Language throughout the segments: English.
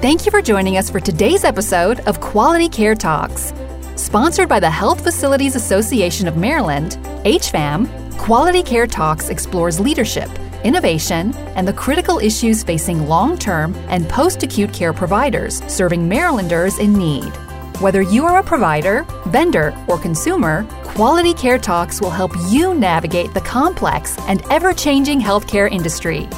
Thank you for joining us for today's episode of Quality Care Talks. Sponsored by the Health Facilities Association of Maryland, HFAM, Quality Care Talks explores leadership, innovation, and the critical issues facing long term and post acute care providers serving Marylanders in need. Whether you are a provider, vendor, or consumer, Quality Care Talks will help you navigate the complex and ever changing healthcare industry.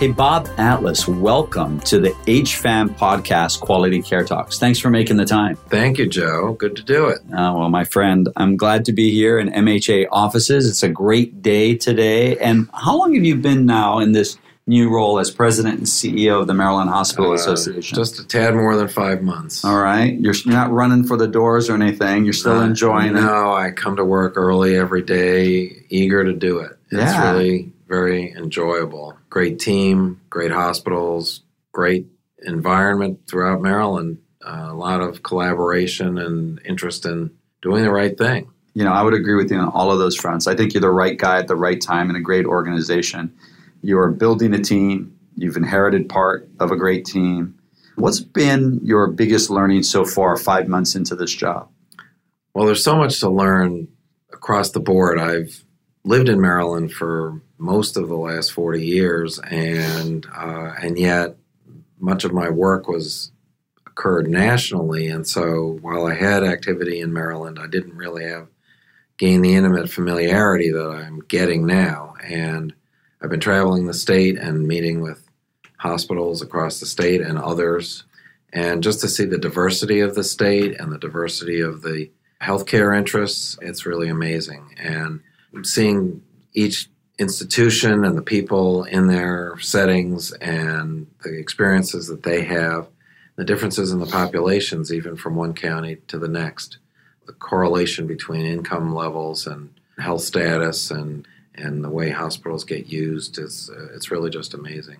Hey, Bob Atlas, welcome to the HFAM podcast, Quality Care Talks. Thanks for making the time. Thank you, Joe. Good to do it. Uh, well, my friend, I'm glad to be here in MHA offices. It's a great day today. And how long have you been now in this new role as president and CEO of the Maryland Hospital uh, Association? Just a tad more than five months. All right. You're, not running for the doors or anything. You're still enjoying no, it. No, I come to work early every day, eager to do it. It's yeah. really very enjoyable. Great team, great hospitals, great environment throughout Maryland. Uh, a lot of collaboration and interest in doing the right thing. You know, I would agree with you on all of those fronts. I think you're the right guy at the right time in a great organization. You're building a team, you've inherited part of a great team. What's been your biggest learning so far, five months into this job? Well, there's so much to learn across the board. I've lived in Maryland for most of the last 40 years, and uh, and yet much of my work was occurred nationally. And so while I had activity in Maryland, I didn't really have gained the intimate familiarity that I'm getting now. And I've been traveling the state and meeting with hospitals across the state and others, and just to see the diversity of the state and the diversity of the healthcare interests, it's really amazing. And seeing each institution and the people in their settings and the experiences that they have, the differences in the populations, even from one county to the next, the correlation between income levels and health status and and the way hospitals get used is uh, it's really just amazing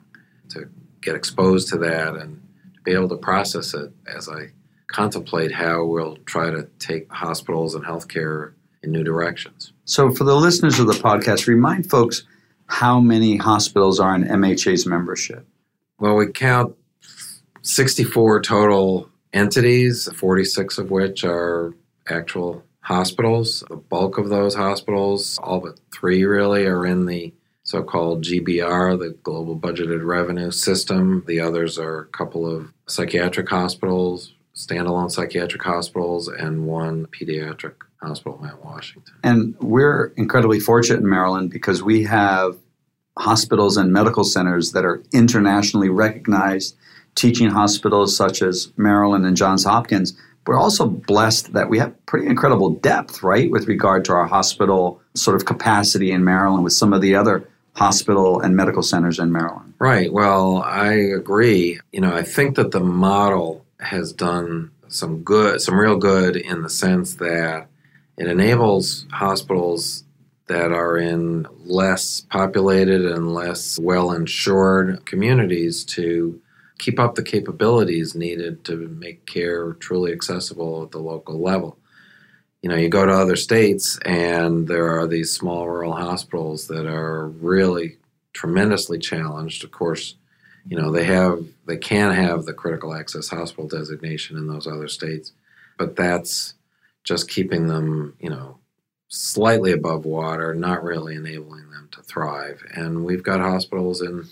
to get exposed to that and to be able to process it as I contemplate how we'll try to take hospitals and healthcare in new directions. So, for the listeners of the podcast, remind folks how many hospitals are in MHA's membership. Well, we count 64 total entities, 46 of which are actual hospitals. The bulk of those hospitals, all but three really, are in the so called GBR, the Global Budgeted Revenue System. The others are a couple of psychiatric hospitals, standalone psychiatric hospitals, and one pediatric hospital, Mount Washington. And we're incredibly fortunate in Maryland because we have hospitals and medical centers that are internationally recognized, teaching hospitals such as Maryland and Johns Hopkins. We're also blessed that we have pretty incredible depth, right, with regard to our hospital sort of capacity in Maryland with some of the other hospital and medical centers in Maryland. Right. Well, I agree. You know, I think that the model has done some good, some real good in the sense that it enables hospitals that are in less populated and less well insured communities to keep up the capabilities needed to make care truly accessible at the local level. You know, you go to other states and there are these small rural hospitals that are really tremendously challenged. Of course, you know, they have they can have the critical access hospital designation in those other states, but that's just keeping them, you know, slightly above water, not really enabling them to thrive. And we've got hospitals in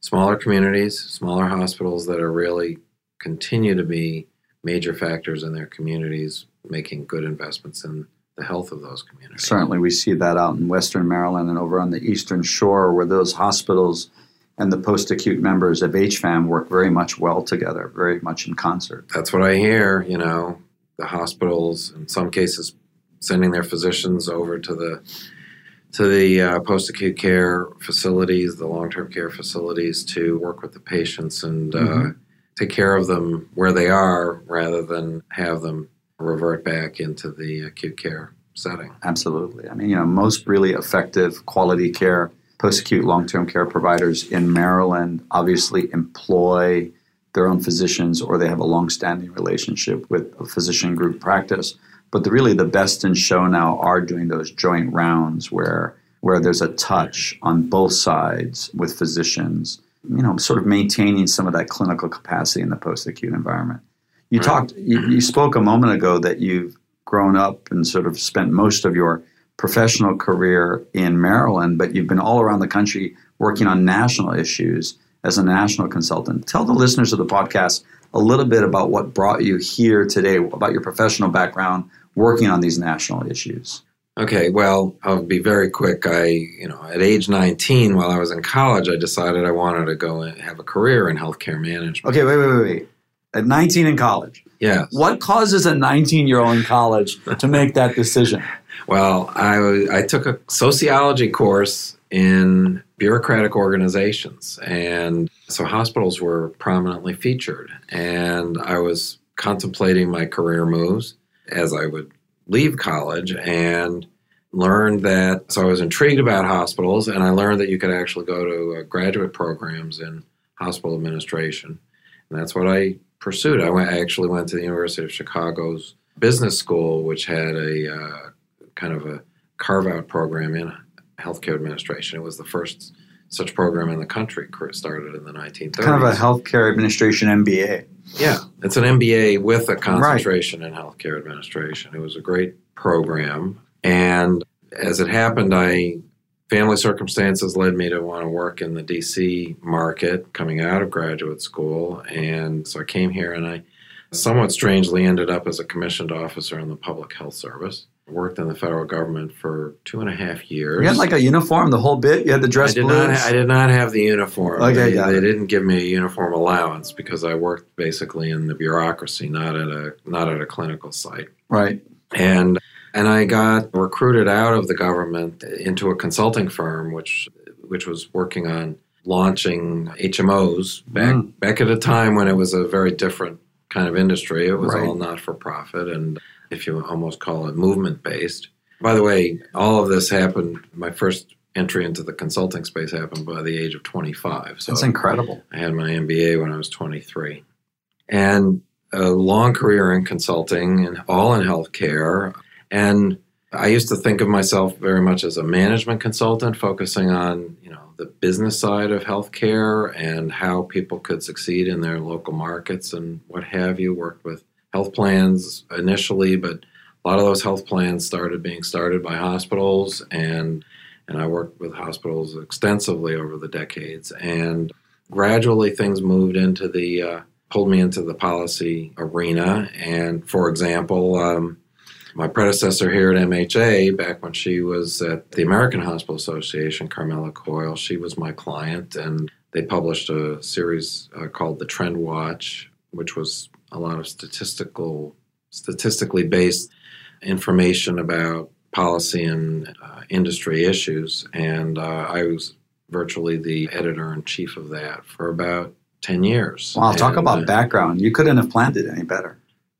smaller communities, smaller hospitals that are really continue to be major factors in their communities, making good investments in the health of those communities. Certainly, we see that out in Western Maryland and over on the Eastern Shore, where those hospitals and the post acute members of HFAM work very much well together, very much in concert. That's what I hear. You know, the hospitals, in some cases, sending their physicians over to the to the uh, post acute care facilities, the long term care facilities, to work with the patients and uh, mm-hmm. take care of them where they are, rather than have them revert back into the acute care setting. Absolutely. I mean, you know, most really effective quality care post acute long term care providers in Maryland obviously employ their own physicians or they have a long-standing relationship with a physician group practice. But the, really the best in show now are doing those joint rounds where where there's a touch on both sides with physicians you know, sort of maintaining some of that clinical capacity in the post-acute environment. You right. talked, you, you spoke a moment ago that you've grown up and sort of spent most of your professional career in Maryland, but you've been all around the country working on national issues as a national consultant. Tell the listeners of the podcast a little bit about what brought you here today, about your professional background working on these national issues. Okay, well, I'll be very quick. I, you know, at age 19, while I was in college, I decided I wanted to go and have a career in healthcare management. Okay, wait, wait, wait, wait. At 19 in college. Yes. What causes a 19 year old in college to make that decision? Well, I, I took a sociology course in bureaucratic organizations. And so hospitals were prominently featured. And I was contemplating my career moves as I would leave college and learned that. So I was intrigued about hospitals, and I learned that you could actually go to uh, graduate programs in hospital administration. And that's what I pursued. I, went, I actually went to the University of Chicago's business school, which had a uh, kind of a carve out program in healthcare administration. It was the first such program in the country. Started in the 1930s. Kind of a healthcare administration MBA. Yeah, it's an MBA with a concentration right. in healthcare administration. It was a great program, and as it happened, I family circumstances led me to want to work in the DC market coming out of graduate school, and so I came here and I somewhat strangely ended up as a commissioned officer in the public health service worked in the federal government for two and a half years. You had like a uniform, the whole bit. You had the dress I did blues. Not, I did not have the uniform. Okay, they, they didn't give me a uniform allowance because I worked basically in the bureaucracy, not at a not at a clinical site. Right. And and I got recruited out of the government into a consulting firm, which which was working on launching HMOs back mm. back at a time when it was a very different kind of industry. It was right. all not for profit and if you almost call it movement based. By the way, all of this happened, my first entry into the consulting space happened by the age of 25. So That's incredible. I had my MBA when I was 23. And a long career in consulting and all in healthcare. And I used to think of myself very much as a management consultant, focusing on, you know, the business side of healthcare and how people could succeed in their local markets and what have you. Worked with health plans initially, but a lot of those health plans started being started by hospitals and and I worked with hospitals extensively over the decades and gradually things moved into the uh, pulled me into the policy arena and for example um, my predecessor here at MHA, back when she was at the American Hospital Association, Carmela Coyle, she was my client, and they published a series uh, called The Trend Watch, which was a lot of statistical, statistically based information about policy and uh, industry issues. And uh, I was virtually the editor in chief of that for about 10 years. Wow, talk about background. You couldn't have planned it any better.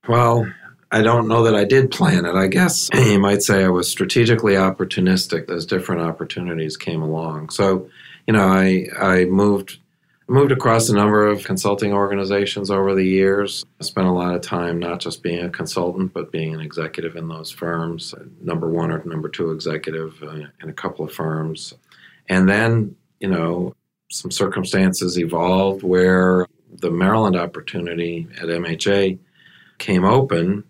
Well, I don't know that I did plan it. I guess you might say I was strategically opportunistic as different opportunities came along. So, you know, I, I moved moved across a number of consulting organizations over the years. I spent a lot of time not just being a consultant, but being an executive in those firms, number one or number two executive uh, in a couple of firms. And then, you know, some circumstances evolved where the Maryland opportunity at MHA came open.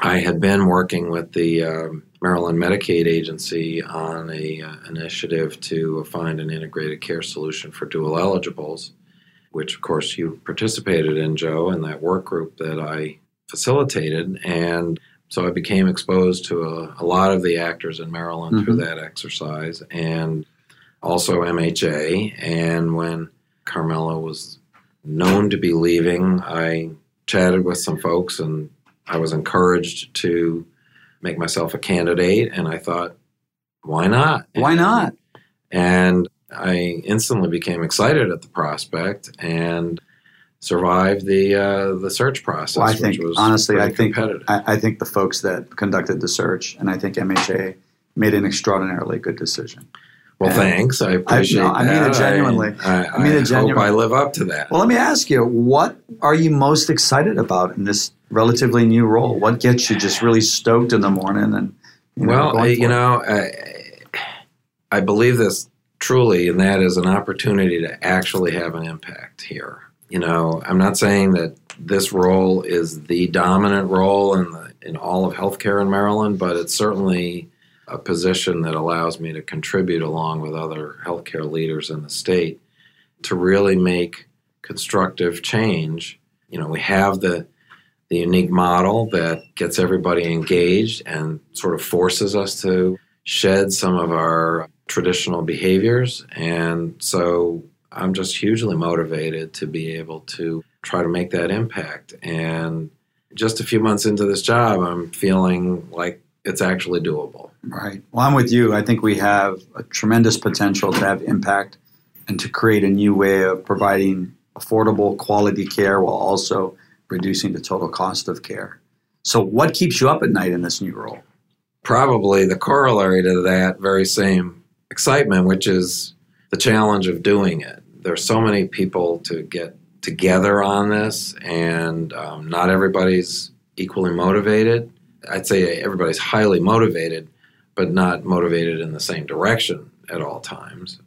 I had been working with the um, Maryland Medicaid Agency on a uh, initiative to find an integrated care solution for dual eligibles, which of course you participated in, Joe, in that work group that I facilitated, and so I became exposed to a, a lot of the actors in Maryland mm-hmm. through that exercise, and also MHA. And when Carmela was known to be leaving, I chatted with some folks, and I was encouraged to make myself a candidate, and I thought, why not? Why not? And I instantly became excited at the prospect and survived the uh, the search process. Well, I think honestly, I think I, I, think the folks that conducted the search, and I think MHA made an extraordinarily good decision. Well, and thanks. I appreciate I, no, I mean it genuinely. I, I, I mean it genuinely. I live up to that. Well, let me ask you, what are you most excited about in this relatively new role? What gets you just really stoked in the morning? And you know, well, you know, I, I believe this truly, and that is an opportunity to actually have an impact here. You know, I'm not saying that this role is the dominant role in the, in all of healthcare in Maryland, but it's certainly a position that allows me to contribute along with other healthcare leaders in the state to really make constructive change. You know, we have the the unique model that gets everybody engaged and sort of forces us to shed some of our traditional behaviors. And so I'm just hugely motivated to be able to try to make that impact. And just a few months into this job, I'm feeling like it's actually doable. Right. Well, I'm with you. I think we have a tremendous potential to have impact and to create a new way of providing affordable quality care while also reducing the total cost of care. So, what keeps you up at night in this new role? Probably the corollary to that very same excitement, which is the challenge of doing it. There's so many people to get together on this, and um, not everybody's equally motivated. I'd say everybody's highly motivated, but not motivated in the same direction at all times.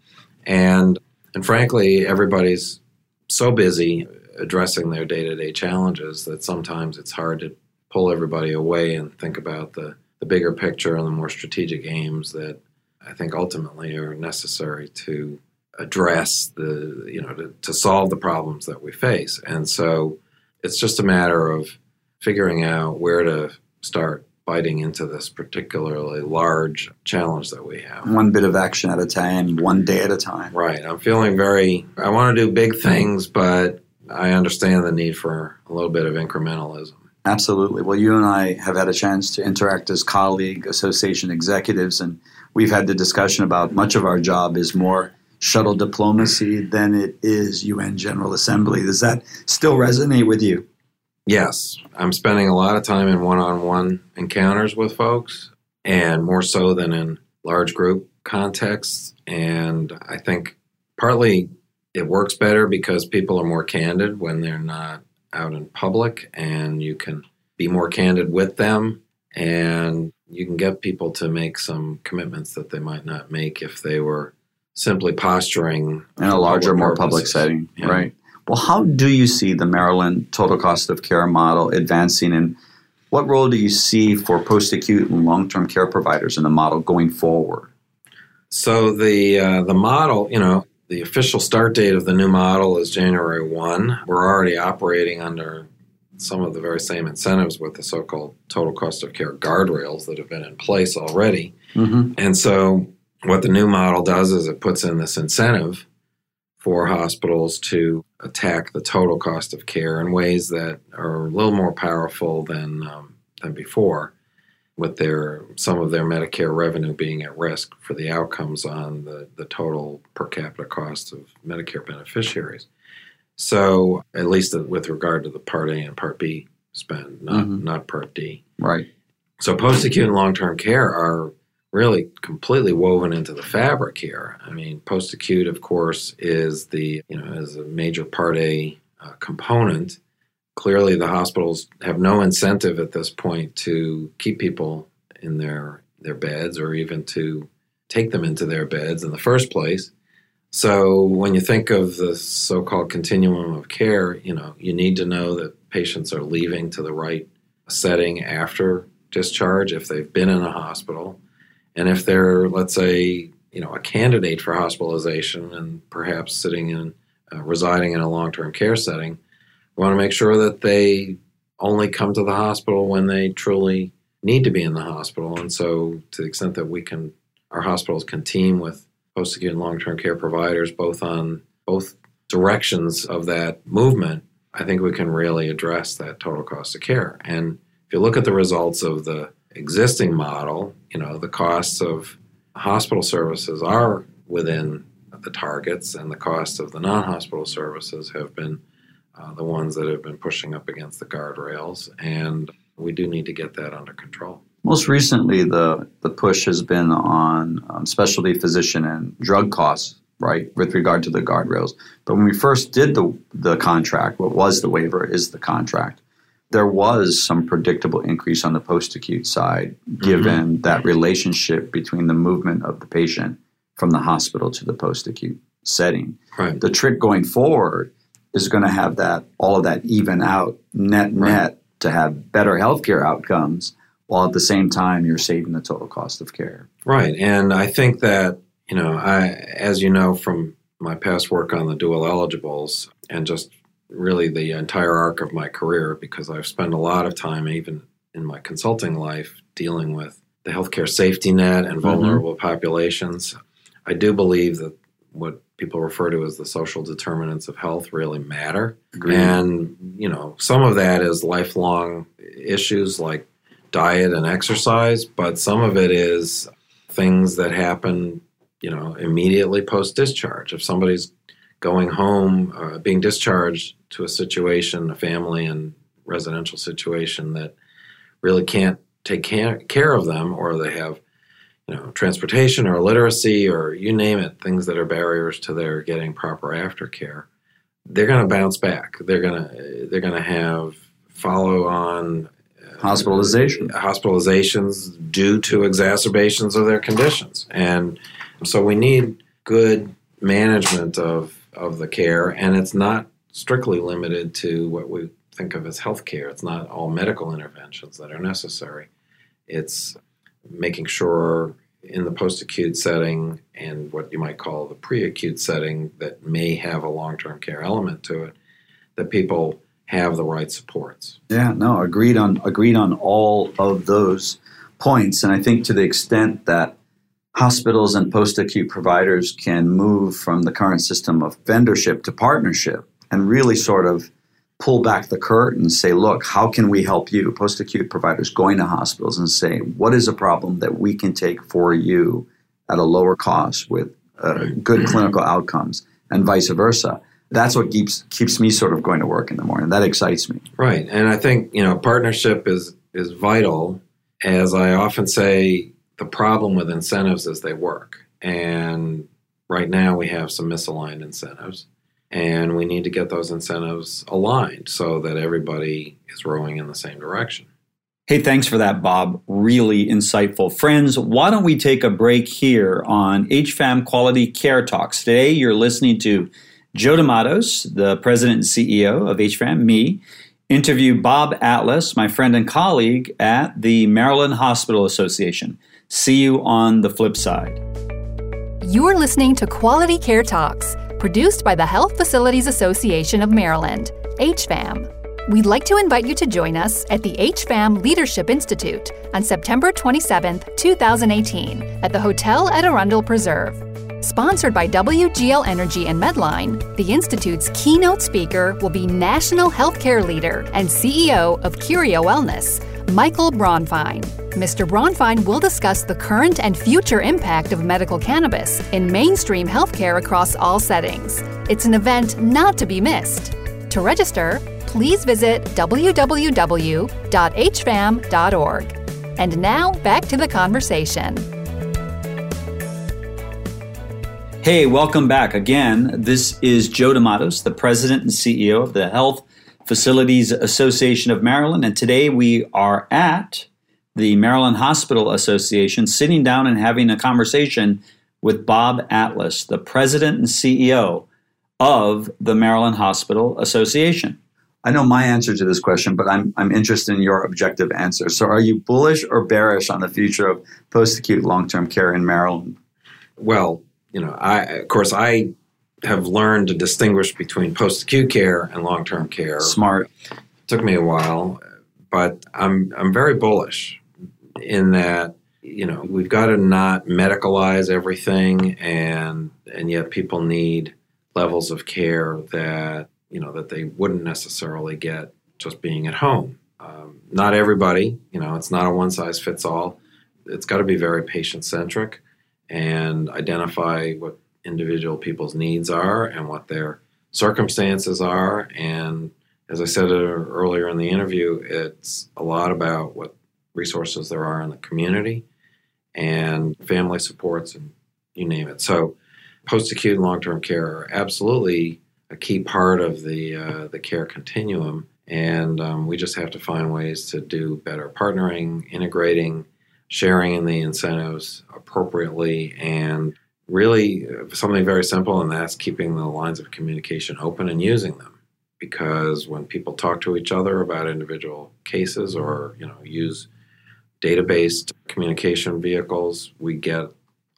And and frankly, everybody's so busy addressing their day-to-day challenges that sometimes it's hard to pull everybody away and think about the, the bigger picture and the more strategic aims that I think ultimately are necessary to address the you know to, to solve the problems that we face. And so it's just a matter of figuring out where to start biting into this particularly large challenge that we have. One bit of action at a time, one day at a time. Right. I'm feeling very, I want to do big things, but I understand the need for a little bit of incrementalism. Absolutely. Well, you and I have had a chance to interact as colleague association executives, and we've had the discussion about much of our job is more shuttle diplomacy than it is UN General Assembly. Does that still resonate with you? Yes, I'm spending a lot of time in one on one encounters with folks, and more so than in large group contexts. And I think partly it works better because people are more candid when they're not out in public, and you can be more candid with them, and you can get people to make some commitments that they might not make if they were simply posturing in a larger, more public setting. Yeah. Right. Well, how do you see the Maryland total cost of care model advancing, and what role do you see for post acute and long term care providers in the model going forward? So the uh, the model, you know, the official start date of the new model is January one. We're already operating under some of the very same incentives with the so-called total cost of care guardrails that have been in place already. Mm-hmm. And so, what the new model does is it puts in this incentive for hospitals to attack the total cost of care in ways that are a little more powerful than um, than before, with their some of their Medicare revenue being at risk for the outcomes on the, the total per capita cost of Medicare beneficiaries. So, at least with regard to the Part A and Part B spend, not mm-hmm. not Part D. Right. So, post acute and long term care are really completely woven into the fabric here. I mean, post acute, of course, is the you know is a major Part A uh, component. Clearly, the hospitals have no incentive at this point to keep people in their their beds or even to take them into their beds in the first place. So, when you think of the so-called continuum of care, you know you need to know that patients are leaving to the right setting after discharge if they've been in a hospital and if they're, let's say, you know, a candidate for hospitalization and perhaps sitting in, uh, residing in a long-term care setting, we want to make sure that they only come to the hospital when they truly need to be in the hospital. And so, to the extent that we can, our hospitals can team with post-acute and long-term care providers, both on both directions of that movement, I think we can really address that total cost of care. And if you look at the results of the existing model, you know, the costs of hospital services are within the targets, and the cost of the non hospital services have been uh, the ones that have been pushing up against the guardrails. And we do need to get that under control. Most recently, the, the push has been on um, specialty physician and drug costs, right, with regard to the guardrails. But when we first did the, the contract, what was the waiver is the contract there was some predictable increase on the post acute side, given mm-hmm. that relationship between the movement of the patient from the hospital to the post acute setting. Right. The trick going forward is going to have that all of that even out net Right. net to have better healthcare outcomes while at the same time you're saving the total cost of care. Right. And I think that, you know, I as you know from my past work on the dual eligibles and just really the entire arc of my career because I've spent a lot of time even in my consulting life dealing with the healthcare safety net and mm-hmm. vulnerable populations. I do believe that what people refer to as the social determinants of health really matter. And, you know, some of that is lifelong issues like diet and exercise, but some of it is things that happen, you know, immediately post discharge. If somebody's going home, uh, being discharged to a situation, a family and residential situation that really can't take care, care of them, or they have, you know, transportation or literacy or you name it, things that are barriers to their getting proper aftercare, they're going to bounce back. They're going to they're going to have follow on uh, Hospitalization. hospitalizations due to exacerbations of their conditions. And so we need good management of, of the care, and it's not strictly limited to what we think of as health care. It's not all medical interventions that are necessary. It's making sure in the post acute setting and what you might call the pre acute setting that may have a long term care element to it, that people have the right supports. Yeah, no, agreed on agreed on all of those points, and I think to the extent that hospitals and post-acute providers can move from the current system of vendorship to partnership and really sort of pull back the curtain and say, look, how can we help you? Post-acute providers going to hospitals and say, what is a problem that we can take for you at a lower cost with uh, good clinical outcomes, and vice versa. That's what keeps keeps me sort of going to work in the morning. That excites me. Right. And I think, you know, partnership is is vital. As I often say, the problem with incentives is they work. And right now we have some misaligned incentives. And we need to get those incentives aligned so that everybody is rowing in the same direction. Hey, thanks for that, Bob. Really insightful. Friends, why don't we take a break here on HFAM Quality Care Talks? Today, you're listening to Joe DeMattos, the president and CEO of HFAM, me, interview Bob Atlas, my friend and colleague at the Maryland Hospital Association. See you on the flip side. You're listening to Quality Care Talks, produced by the Health Facilities Association of Maryland, HFAM. We'd like to invite you to join us at the HFAM Leadership Institute on September 27, 2018, at the Hotel at Arundel Preserve. Sponsored by WGL Energy and Medline, the Institute's keynote speaker will be National Healthcare Leader and CEO of Curio Wellness, Michael Bronfein. Mr. Bronfein will discuss the current and future impact of medical cannabis in mainstream healthcare across all settings. It's an event not to be missed. To register, please visit www.hfam.org. And now, back to the conversation. Hey, welcome back. Again, this is Joe DeMattos, the president and CEO of the Health Facilities Association of Maryland. And today we are at the Maryland Hospital Association sitting down and having a conversation with Bob Atlas, the president and CEO of the Maryland Hospital Association. I know my answer to this question, but I'm, I'm interested in your objective answer. So, are you bullish or bearish on the future of post acute long term care in Maryland? Well, you know, I of course I have learned to distinguish between post-acute care and long-term care. Smart. took me a while, but I'm I'm very bullish in that you know we've got to not medicalize everything, and and yet people need levels of care that you know that they wouldn't necessarily get just being at home. Um, not everybody, you know, it's not a one size fits all. It's got to be very patient centric and identify what individual people's needs are and what their circumstances are. And as I said earlier in the interview, it's a lot about what resources there are in the community and family supports and you name it. So, post acute and long term care are absolutely a key part of the uh, the care continuum, and um, we just have to find ways to do better partnering, integrating, sharing in the incentives appropriately, and really something very simple, and that's keeping the lines of communication open and using them. Because when people talk to each other about individual cases or you know use data-based communication vehicles, we get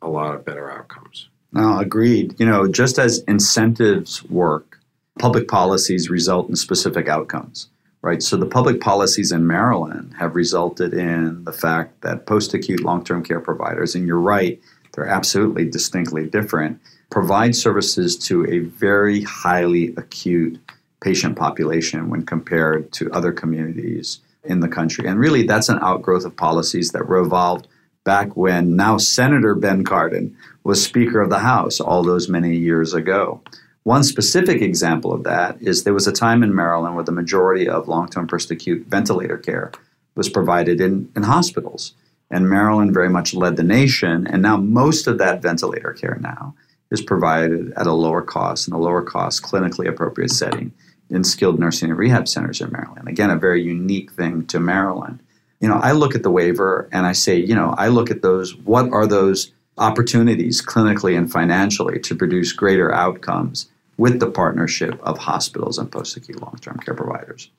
a lot of better outcomes. No, agreed. You know, just as incentives work, public policies result in specific outcomes, right? So the public policies in Maryland have resulted in the fact that post acute long term care providers, and you're right, they're absolutely distinctly different, provide services to a very highly acute patient population when compared to other communities in the country. And really, that's an outgrowth of policies that were evolved back when now Senator Ben Cardin was Speaker of the House all those many years ago. One specific example of that is there was a time in Maryland where the majority of long term post acute ventilator care was provided in, in hospitals. And Maryland very much led the nation. And now most of that ventilator care now is provided at a lower cost in a lower cost, clinically appropriate setting in skilled nursing and rehab centers in Maryland. Again, a very unique thing to Maryland. You know, I look at the waiver and I say, you know, I look at those, what are those opportunities clinically and financially to produce greater outcomes with the partnership of hospitals and post acute long term care providers?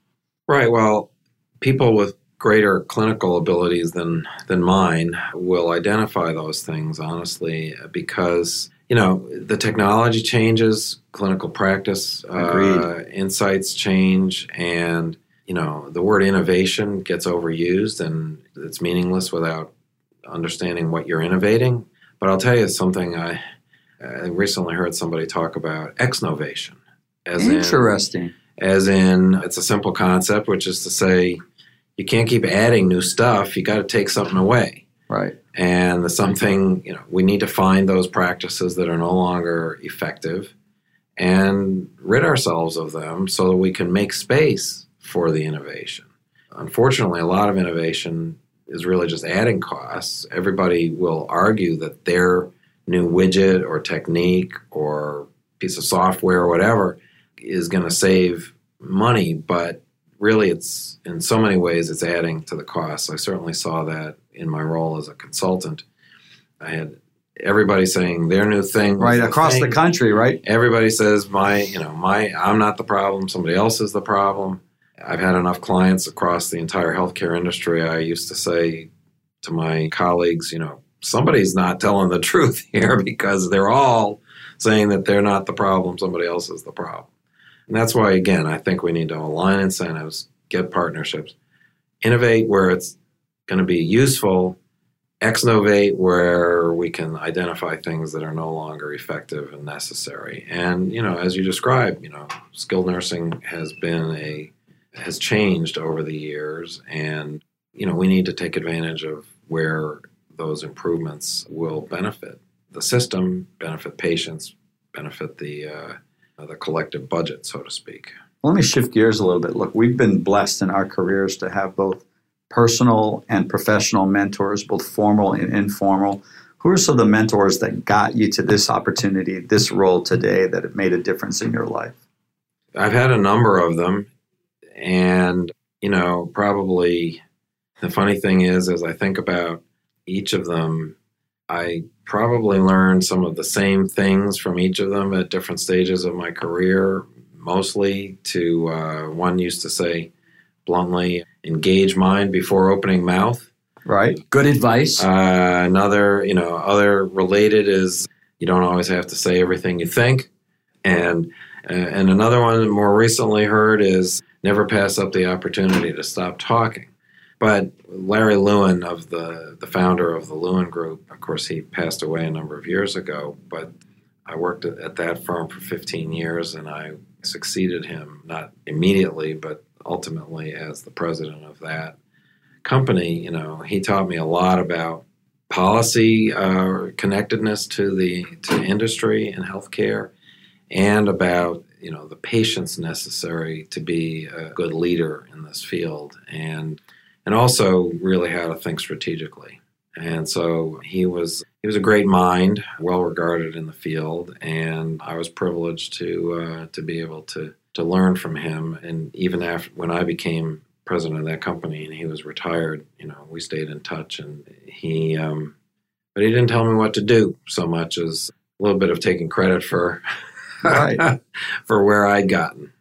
Right. Well, people with greater clinical abilities than than mine will identify those things honestly because you know the technology changes clinical practice uh, insights change and you know the word innovation gets overused and it's meaningless without understanding what you're innovating. But i'll tell you something i, I recently heard somebody talk about exnovation as interesting. in, as in it's a simple concept which is to say you can't keep adding new stuff. You got to take something away. Right. And the something you know we need to find those practices that are no longer effective and rid ourselves of them so that we can make space for the innovation. Unfortunately a lot of innovation is really just adding costs. Everybody will argue that their new widget or technique or piece of software or whatever is going to save money but really it's in so many ways it's adding to the cost. i certainly saw that in my role as a consultant. I had everybody saying their new thing right across thing. the country right everybody says my you know my i'm not the problem somebody else is the problem i've had enough clients across the entire healthcare industry i used to say to my colleagues you know somebody's not telling the truth here because they're all saying that they're not the problem somebody else is the problem and that's why again i think we need to align incentives get partnerships innovate where it's going to be useful. Exnovate, where we can identify things that are no longer effective and necessary. And, you know, as you described, you know, skilled nursing has been a, has changed over the years. And, you know, we need to take advantage of where those improvements will benefit the system, benefit patients, benefit the, uh, Uh, the collective budget, so to speak. Let me shift gears a little bit. Look, we've been blessed in our careers to have both personal and professional mentors, both formal and informal? Who are some of the mentors that got you to this opportunity, this role today that have made a difference in your life? I've had a number of them. And, you know, probably the funny thing is, as I think about each of them, I probably learned some of the same things from each of them at different stages of my career. Mostly to uh, one used to say bluntly, engage mind before opening mouth. Right. Good advice. Uh, another, you know, other related is you don't always have to say everything you think. And uh, and another one more recently heard is never pass up the opportunity to stop talking. But Larry Lewin of the the founder of the Lewin Group, of course, he passed away a number of years ago. But I worked at that firm for 15 years, and I succeeded him not immediately, but ultimately as the president of that company, you know, he taught me a lot about policy uh, connectedness to the to industry and healthcare, and about you know the patience necessary to be a good leader in this field, and and also really how to think strategically. And so he was he was a great mind, well regarded in the field, and I was privileged to uh, to be able to to learn from him. And even after when I became president of that company and he was retired, you know, we stayed in touch. And he, um, but he didn't tell me what to do so much as a little bit of taking credit for Right. for where I'd gotten.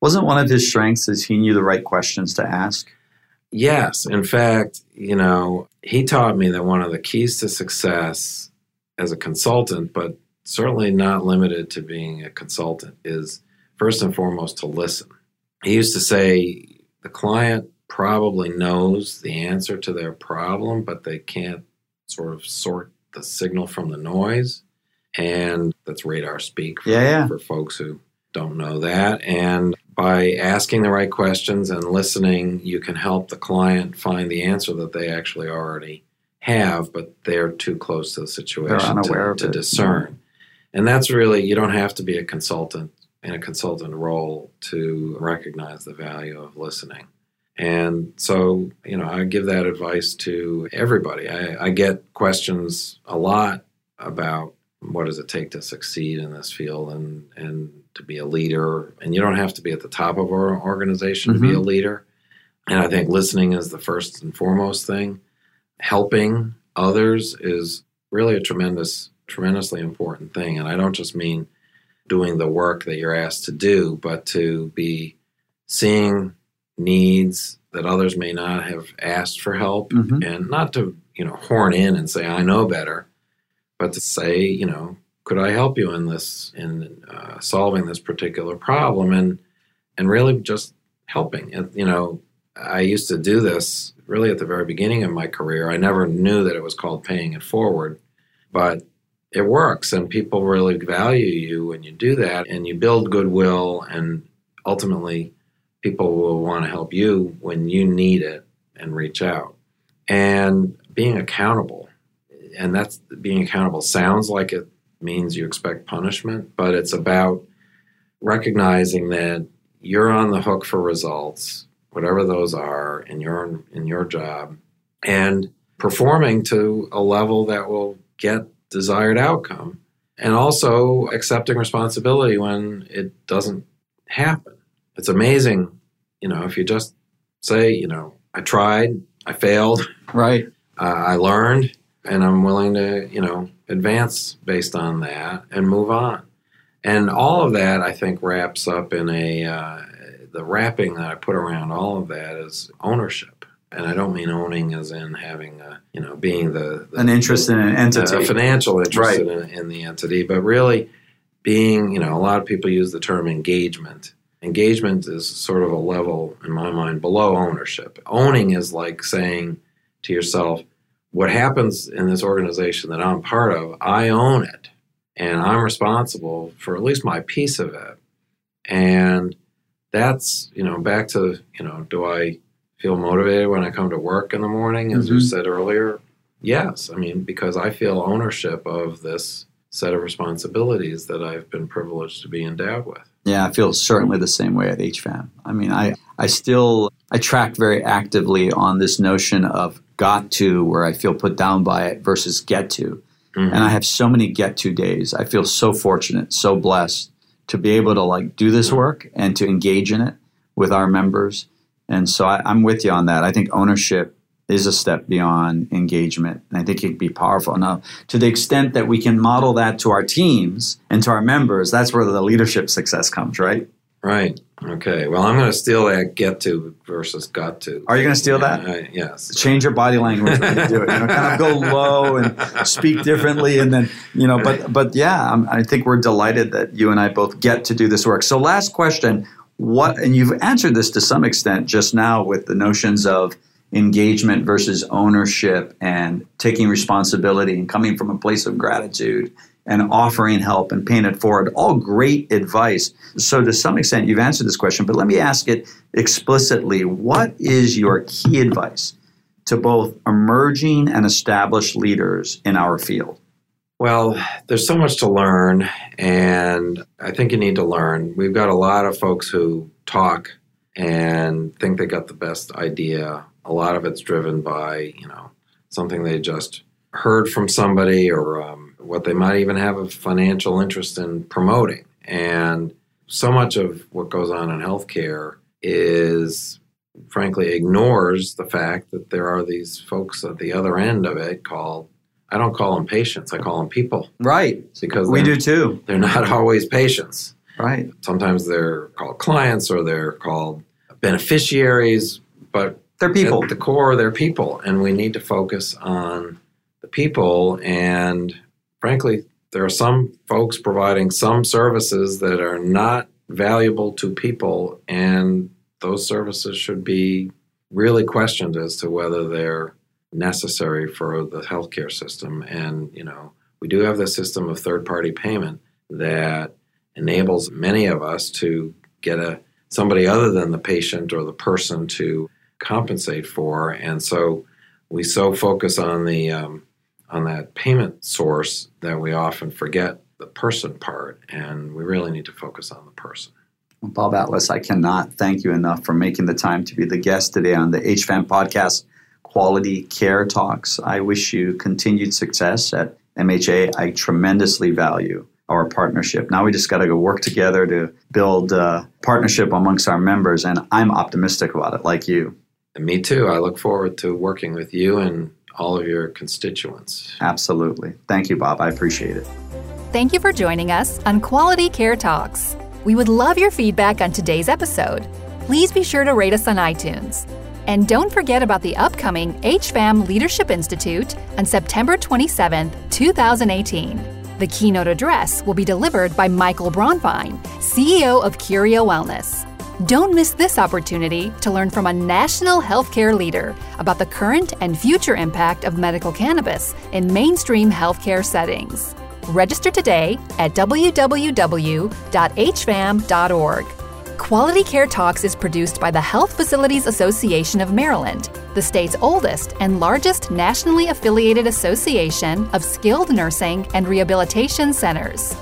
Wasn't one of his strengths is he knew the right questions to ask? Yes, in fact, you know, he taught me that one of the keys to success as a consultant, but certainly not limited to being a consultant, is first and foremost to listen. He used to say the client probably knows the answer to their problem, but they can't sort of sort the signal from the noise. And that's radar speak for, Yeah, yeah. for folks who don't know that. And by asking the right questions and listening, you can help the client find the answer that they actually already have, but they're too close to the situation to, to discern. And that's really, you don't have to be a consultant in a consultant role to recognize the value of listening. And so, you know, I give that advice to everybody. I, I get questions a lot about what does it take to succeed in this field and, and to be a leader. And you don't have to be at the top of our organization to be a leader. And I think listening is the first and foremost thing. Helping others is really a tremendous, tremendously important thing. And I don't just mean doing the work that you're asked to do, but to be seeing needs that others may not have asked for help Mhm. and not to, you know, horn in and say, I know better, but to say, you know, could I help you in this, in uh, solving this particular problem? And, and really just helping. And, you know, I used to do this really at the very beginning of my career. I never knew that it was called paying it forward, but it works and people really value you when you do that and you build goodwill and ultimately people will want to help you when you need it and reach out. And being accountable, and that's being accountable sounds like it means you expect punishment, but it's about recognizing that you're on the hook for results, whatever those are in your in your job, and performing to a level that will get desired outcome, and also accepting responsibility when it doesn't happen. It's amazing, you know, if you just say, you know, I tried, I failed, Right. uh, I learned, and I'm willing to, you know, advance based on that and move on. And all of that, I think, wraps up in a uh, the wrapping that I put around all of that is ownership. And I don't mean owning as in having, a, you know, being the, the An interest in an entity. a financial interest Right. in, in the entity, but really being, you know, a lot of people use the term engagement. Engagement is sort of a level, in my mind, below ownership. Owning is like saying to yourself, what happens in this organization that I'm part of, I own it. And I'm responsible for at least my piece of it. And that's, you know, back to, you know, do I feel motivated when I come to work in the morning, as you Mhm. said earlier? Yes. I mean, because I feel ownership of this set of responsibilities that I've been privileged to be endowed with. Yeah, I feel certainly the same way at HFAM. I mean, I, I still I track very actively on this notion of got to where I feel put down by it versus get to. Mhm. And I have so many get to days. I feel so fortunate, so blessed to be able to like do this work and to engage in it with our members. And so I, I'm with you on that. I think ownership is a step beyond engagement. And I think it can be powerful. Now, to the extent that we can model that to our teams and to our members, that's where the leadership success comes, right? Right. Okay. Well, I'm going to steal that get to versus got to. Are you gonna steal Yeah, that? I- yes. change your body language when you do it. You know, kind of go low and speak differently, and then you know. But but yeah, I'm, I think we're delighted that you and I both get to do this work. So last question: What? And you've answered this to some extent just now with the notions of engagement versus ownership and taking responsibility and coming from a place of gratitude and offering help and paying it forward. All great advice. So, to some extent, you've answered this question, but let me ask it explicitly. What is your key advice to both emerging and established leaders in our field? Well, there's so much to learn, and I think you need to learn. We've got a lot of folks who talk and think they got the best idea. A lot of it's driven by, you know, something they just heard from somebody or um, what they might even have a financial interest in promoting. And so much of what goes on in healthcare is frankly ignores the fact that there are these folks at the other end of it called I don't call them patients. I call them people Right. because We do too. they're not always patients. Right. Sometimes they're called clients or they're called beneficiaries, but They're people. at the core, they're people, and we need to focus on the people. And frankly, there are some folks providing some services that are not valuable to people, and those services should be really questioned as to whether they're necessary for the healthcare system. And, you know, we do have the system of third party payment that enables many of us to get a somebody other than the patient or the person to compensate for and so we so focus on the um, on that payment source that we often forget the person part and we really need to focus on the person Bob Atlas, I cannot thank you enough for making the time to be the guest today on the HFAM podcast, Quality Care Talks. I wish you continued success at MHA. I tremendously value our partnership. Now we just got to go work together to build a partnership amongst our members, and I'm optimistic about it, like you. and me too i look forward to working with you and all of your constituents Absolutely. Thank you, Bob. I appreciate it. Thank you for joining us on Quality Care Talks. We would love your feedback on today's episode. Please be sure to rate us on iTunes. And don't forget about the upcoming HFAM Leadership Institute on September 27, 2018. The keynote address will be delivered by Michael Bronfein, CEO of Curio Wellness. Don't miss this opportunity to learn from a national healthcare leader about the current and future impact of medical cannabis in mainstream healthcare settings. Register today at www.hfam.org. Quality Care Talks is produced by the Health Facilities Association of Maryland, the state's oldest and largest nationally affiliated association of skilled nursing and rehabilitation centers.